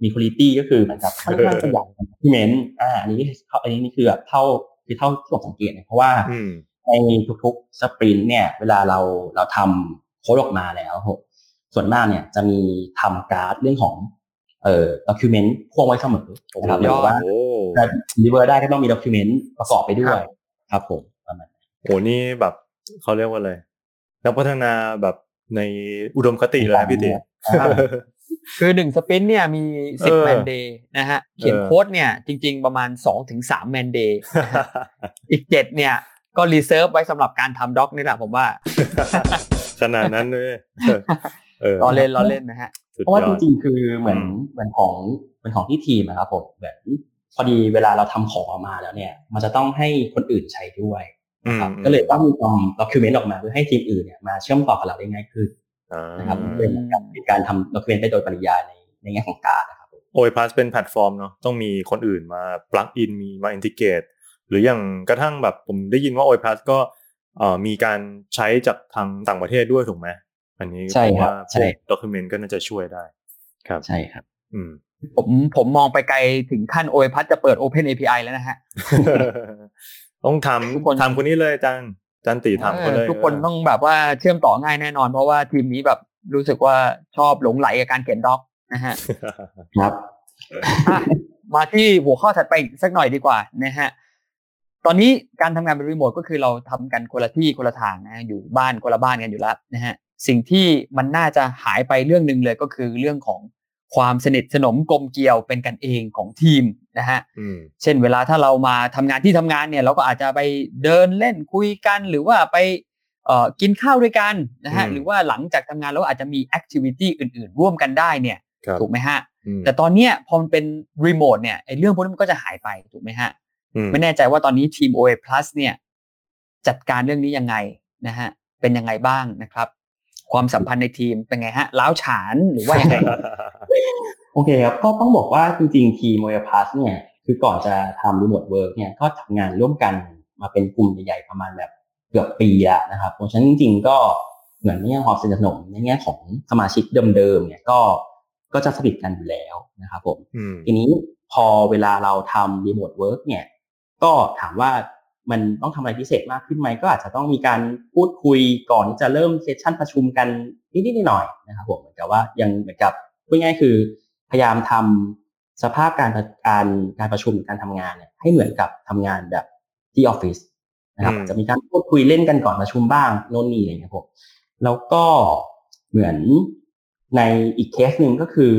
Speaker 4: มีคุณ i t y ก็คือเหมือนกับค่อนข้างประหยัดพิเมนต์อ่าอันนี้อันนี้นี่คือแบบเท่าคือเท่าที่ผมสังเกตเนี่ยเพราะว่า
Speaker 2: อืม
Speaker 4: ในทุกๆสปรินต์เนี่ย เวลาเราเราทำโค้ดออกมาแล้วครับส่วนมากเนี่ยจะมีทำการ์ดเรื่องของเอ่อ document พ่วงไว้เสมอนะครับ
Speaker 3: โอ้
Speaker 4: ห
Speaker 3: โห
Speaker 4: รือว่า
Speaker 2: โอ้
Speaker 4: จะ deliver ได้ก็ต้องมี document ประกอบไปด้วยครับผมประมาณนั้น
Speaker 2: โหนี่แบบเขาเรียกว่าอะไรนักพัฒนาแบบในอุดมคติเลยนะพี่เต๋
Speaker 4: ครับ
Speaker 3: คือหนึ่ง sprint เนี่ยมีสิบ
Speaker 2: เออ
Speaker 3: man-day นะฮะเขียน
Speaker 2: เออ
Speaker 3: โค้ดเนี่ยจริง ๆประมาณสองถึงสาม man-day อีกเจ็ดเนี่ยก็ reserve ไว้สำหรับการทำ doc นี่แหละผมว่า
Speaker 2: ขนาดนั้นเลยเออ
Speaker 3: ล้อเล่นล้อเล่นนะฮะ
Speaker 2: สุด
Speaker 4: เพราะว่าย
Speaker 2: อ
Speaker 4: จ
Speaker 2: ด
Speaker 4: ริงๆคือเหมือน
Speaker 2: อืม
Speaker 4: เหมือนของเหมือนของที่ทีมนะครับผมแบบพอดีเวลาเราทำของออกมาแล้วเนี่ย มันจะต้องให้คนอื่นใช้ด้วย
Speaker 2: อืม
Speaker 4: ครับก็เลยต้องมีทำ document ออกมาเพื่อให้ทีมอื่นเนี่ยมาเชื่อมต่อกับเราได้ง่ายขึ้น
Speaker 2: อ่า
Speaker 4: นะครับเป็นการเป็นการทำด็อกิเมนต์ไปโดยปริยายในในแง่ของการนะครับผม
Speaker 2: OA Plus เป็นแพลตฟอร์มเนาะต้องมีคนอื่นมา plug in มีมา integrate หรืออย่างกระทั่งแบบผมได้ยินว่าโอยพาสก็เอ่อมีการใช้จากทางต่างประเทศด้วยถูกไหมอันนี้
Speaker 4: ใช่
Speaker 2: ผม
Speaker 4: ครับ
Speaker 2: ว่าพ
Speaker 4: ใช่
Speaker 2: วกด็อกิเมนต์ก็น่าจะช่วยได้ครับ
Speaker 4: ใช่ครับ
Speaker 2: อืม
Speaker 3: ผมผมมองไปไกลถึงขั้นโอเอพัทจะเปิด Open API แล้วนะฮะ
Speaker 2: ต้องท
Speaker 3: ทุกคนำ
Speaker 2: ทำคนนี้เลยอา จารย์อาจารย์ตีทำเขาเลย
Speaker 3: เออทุกคนต้องแบบว่าเชื่อมต่อง่ายแน่นอน เพราะว่าทีมนี้แบบรู้สึกว่าชอบหลงไหลกับการเขียนด็อกนะฮะ
Speaker 4: ครับ
Speaker 3: อะมาที่หัวข้อถัดไปอีกสักหน่อยดีกว่านะฮะตอนนี้การทำงานเป็นรีโมทก็คือเราทำกันคนละที่คนละทางนะฮะอยู่บ้านคนละบ้านกันอยู่แล้วนะฮะสิ่งที่มันน่าจะหายไปเรื่องหนึ่งเลยก็คือเรื่องของ ความสนิทสนมกลมเกลียวเป็นกันเองของทีมนะฮะ
Speaker 2: อืม
Speaker 3: เช่นเวลาถ้าเรามาทำงานที่ทำงานเนี่ยเราก็อาจจะไปเดินเล่นคุยกัน หรือว่าไปเอ่อกินข้าวด้วยกันนะฮะ
Speaker 2: อืม
Speaker 3: หรือว่าหลังจากทำงานเราอาจจะมีแอคทิวิตี้อื่น ๆ ร่วมกันได้เนี่ย
Speaker 2: ครับ
Speaker 3: ถูกไหมฮะ
Speaker 2: อืม
Speaker 3: แต่ตอนเนี้ยพอมันเป็นรีโมทเนี่ยไอ้เรื่องพวกนี้มันก็จะหายไปถูกไหมฮะ
Speaker 2: อืม
Speaker 3: ไม่แน่ใจว่าตอนนี้ทีม OA Plus เนี่ยจัดการเรื่องนี้ยังไงนะฮะเป็นยังไงบ้างนะครับ ความสัมพันธ์ในทีมเป็นไงฮะร้าวฉานหรือว่ายังไง
Speaker 4: โอเคครับก็ต้องบอกว่าจริงๆทีมโมเอพัสเนี่ยคือก่อนจะทำ remote work เนี่ยก็ทำงานร่วมกันมาเป็นกลุ่มใหญ่ๆประมาณแบบเกือบปีแล้วนะครับเพราะฉะนั้นจริง ๆ ก็เหมือนในแง่ความสนิทสนมในแง่ของสมาชิกเดิมๆเนี่ยก็ก็จะสนิทกันอยู่แล้วนะครับผม
Speaker 2: อืม
Speaker 4: ทีนี้พอเวลาเราทำ remote work เนี่ยก็ถามว่า มันต้องทำอะไรพิเศษมากขึ้นไหมก็อาจจะต้องมีการพูดคุยก่อนที่จะเริ่ม session ประชุมกันนิดๆหน่อยๆนะครับผมเหมือนกับว่ายังเหมือนกับพูดง่ายๆคือ พยายามทำสภาพการการการประชุมการทำงานเนี่ยให้เหมือนกับทำงานแบบที่ออฟฟิศนะครับ
Speaker 2: อืม
Speaker 4: อาจจะมีการพูดคุยเล่นกันก่อนประชุมบ้างโน่นนี่อะไรอย่างเงี้ยผมแล้วก็เหมือนในอีกเคสหนึ่งก็คือ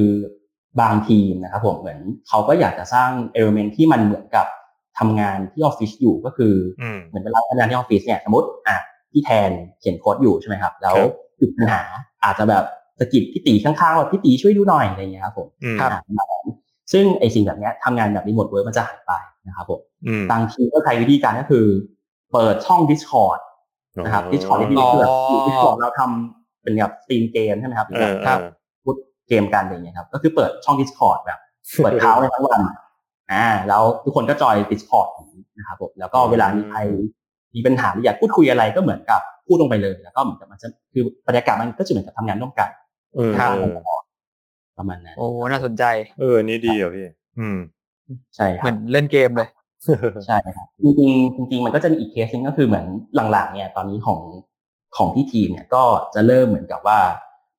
Speaker 4: บางทีมนะครับผมเหมือนเขาก็อยากจะสร้าง environment ที่มันเหมือนกับ ทำงานที่ออฟฟิศอยู่ก็คืออ
Speaker 2: อืม
Speaker 4: เหมือนเวลาทำงานที่ออฟฟิศเนี่ยสมมติอะพี่แทนเขียนโค้ดอยู่ใช่ไหมครับ แล้ว
Speaker 2: ครับ
Speaker 4: ติดปัญหาอาจจะแบบสะกิดพี่ตีข้างๆว่าพี่ตีช่วยดูหน่อยอะไรอย่างเงี้ยครับผม
Speaker 2: อืม
Speaker 4: อะประมาณนั้นซึ่งไอสิ่งแบบเนี้ยทำงานแบบ remote work มันจะหายไปนะครับผม
Speaker 2: อืม
Speaker 4: บางทีก็ใช้วิธีการก็คือ เปิดช่อง Discord นะครับ Discord ที่คือแบบ
Speaker 3: อ๋อ
Speaker 4: Discord เราทำเป็นแบบ stream เกมใช่ไหมครับหรือ
Speaker 2: เอ
Speaker 4: แบ
Speaker 2: อบเอ
Speaker 3: ครับ
Speaker 2: อ
Speaker 4: พูดเกมกันอะไรอย่างเงี้ยครับ ก็คือเปิดช่อง Discord แบบ เปิดทิ้งไว้ทั้งวัน อ่าแล้วทุกคนก็จอย Discord อย่างนี้นะครับผมแล้วก็เวลามีใครมีปัญหาหรืออยากพูดคุยอะไรก็เหมือนกับพูดลงไปเลย แล้วก็เหมือนกับมันจะคือบรรยากาศมันก็จะเหมือนกับทำงานร่วมกัน
Speaker 2: เออ
Speaker 3: ครับ
Speaker 2: เออ
Speaker 4: ประมาณนั้น
Speaker 3: โอ้น่าสนใจ
Speaker 2: เออนี่ดีอะพี่ อืม
Speaker 4: ใช่ค
Speaker 3: เห
Speaker 4: รั
Speaker 3: มื
Speaker 4: บ
Speaker 3: อนเล่นเกมเลย
Speaker 4: ใช่ครับจริงๆจริงๆมันก็จะมีอีกเคสหนึงก็คือเหมือนหลังๆเนี่ยตอนนี้ของของที่ทีมเนี่ยก็จะเริ่มเหมือนกับว่า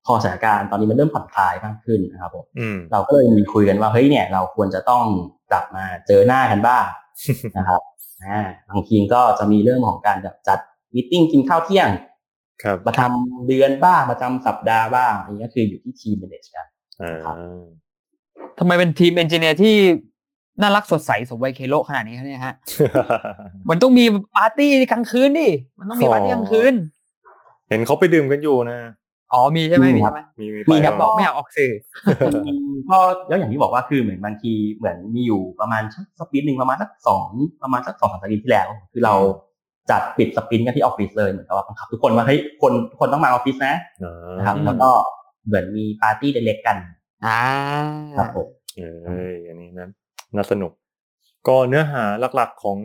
Speaker 4: พอสถานการณ์ตอนนี้มันเริ่มผ่อนคลายมากขึ้นนะครับผม
Speaker 2: อืม
Speaker 4: เราก็เลยมีคุยกันว่าเฮ้ยเนี่ยเราควรจะต้องกลับมาเจอหน้ากันบ้างนะครับอ่าบางทีมก็จะมีเรื่องของการแบบจัดmeeting กินข้าวเที่ยง
Speaker 2: ครับ
Speaker 4: ประจำเดือนบ้างประจำสัปดาห์บ้างอันนี้ก็คืออยู่ที่ทีม manage กัน
Speaker 2: อ่า
Speaker 4: ครับ
Speaker 3: ทำไมเป็นทีม engineer ที่น่ารักสดใสสมวัยเคโลขนาดนี้ครับเนี่ยฮะ มันต้องมีปาร์ตี้กลางคืนดิ มันต้องมีปาร์ตี้กลางคืน
Speaker 2: เห็นเขาไปดื่มกันอยู่นะ
Speaker 3: อ๋อมีใช่ไหม
Speaker 4: มี
Speaker 3: มี
Speaker 4: ครับ
Speaker 3: ใช่ไหม
Speaker 2: มีมี
Speaker 4: มี
Speaker 2: ไป
Speaker 4: ครับ
Speaker 2: เห
Speaker 3: บอกไม่อยากออกสื่อ
Speaker 4: ก็แล้วอย่างที่บอกว่าคือเหมือนบางทีเหมือนมีอยู่ประมาณสัก sprint หนึ่งประมาณสักสองประมาณสักสองสามสัปดาห์ที่แล้ว คือเราจัดปิดสปินกันที่ออฟฟิศเลยเหมือนกับว่าบังคับทุกคนว่าเฮ้ยคนทุกคนต้องมาออฟฟิศนะ
Speaker 2: อ่า
Speaker 4: นะครับ
Speaker 3: อืม
Speaker 4: แล้วก็เหมือนมีปาร์ตี้เล็กๆกัน
Speaker 3: อ่า
Speaker 4: ครับผม
Speaker 2: เอ้ยอันนี้นั้นน่าสนุก ก็เนื้อหาหลักๆของ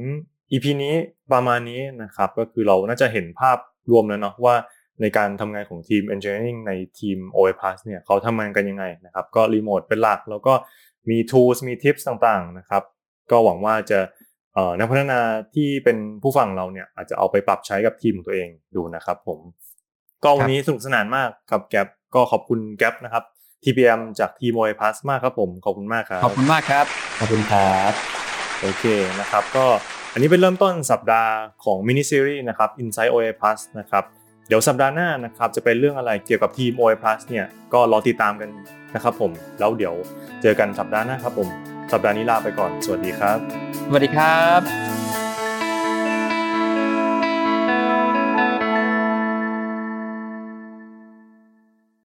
Speaker 2: EP นี้ประมาณนี้นะครับ ก็คือเราน่าจะเห็นภาพรวมแล้วเนาะว่า ในการทำงานของทีม Engineering ในทีม OA Plus เนี่ยเขาทำงานกันยังไงนะครับ ก็รีโมทเป็นหลัก แล้วก็มี tools มี tips ต่างๆนะครับ ก็หวังว่าจะเอ่อนักพัฒนาที่เป็นผู้ฟังเราเนี่ยอาจจะเอาไปปรับใช้กับทีมของตัวเองดูนะครับผมก็วันนี้สนุกสนานมากกับแก๊ปก็ขอบคุณแก๊ปนะครับ TPM จากทีม OA Plus มากครับผม ขอบคุณมากครับ
Speaker 3: ขอบคุณมากครับ
Speaker 4: ขอบคุณครับ
Speaker 2: โอเคนะครับ ก็อันนี้เป็นเริ่มต้นสัปดาห์ของมินิซีรีส์นะครับ Inside OA Plus นะครับ เดี๋ยวสัปดาห์หน้านะครับจะเป็นเรื่องอะไรเกี่ยวกับทีม o อ Plus เนี่ยก็รอติดตามกันนะครับผมแล้วเดี๋ยวเจอกันสัปดาห์หน้าครับผม สัปดาห์นี้ลาไปก่อน สวัสดีครับ
Speaker 3: สวัสดีครับ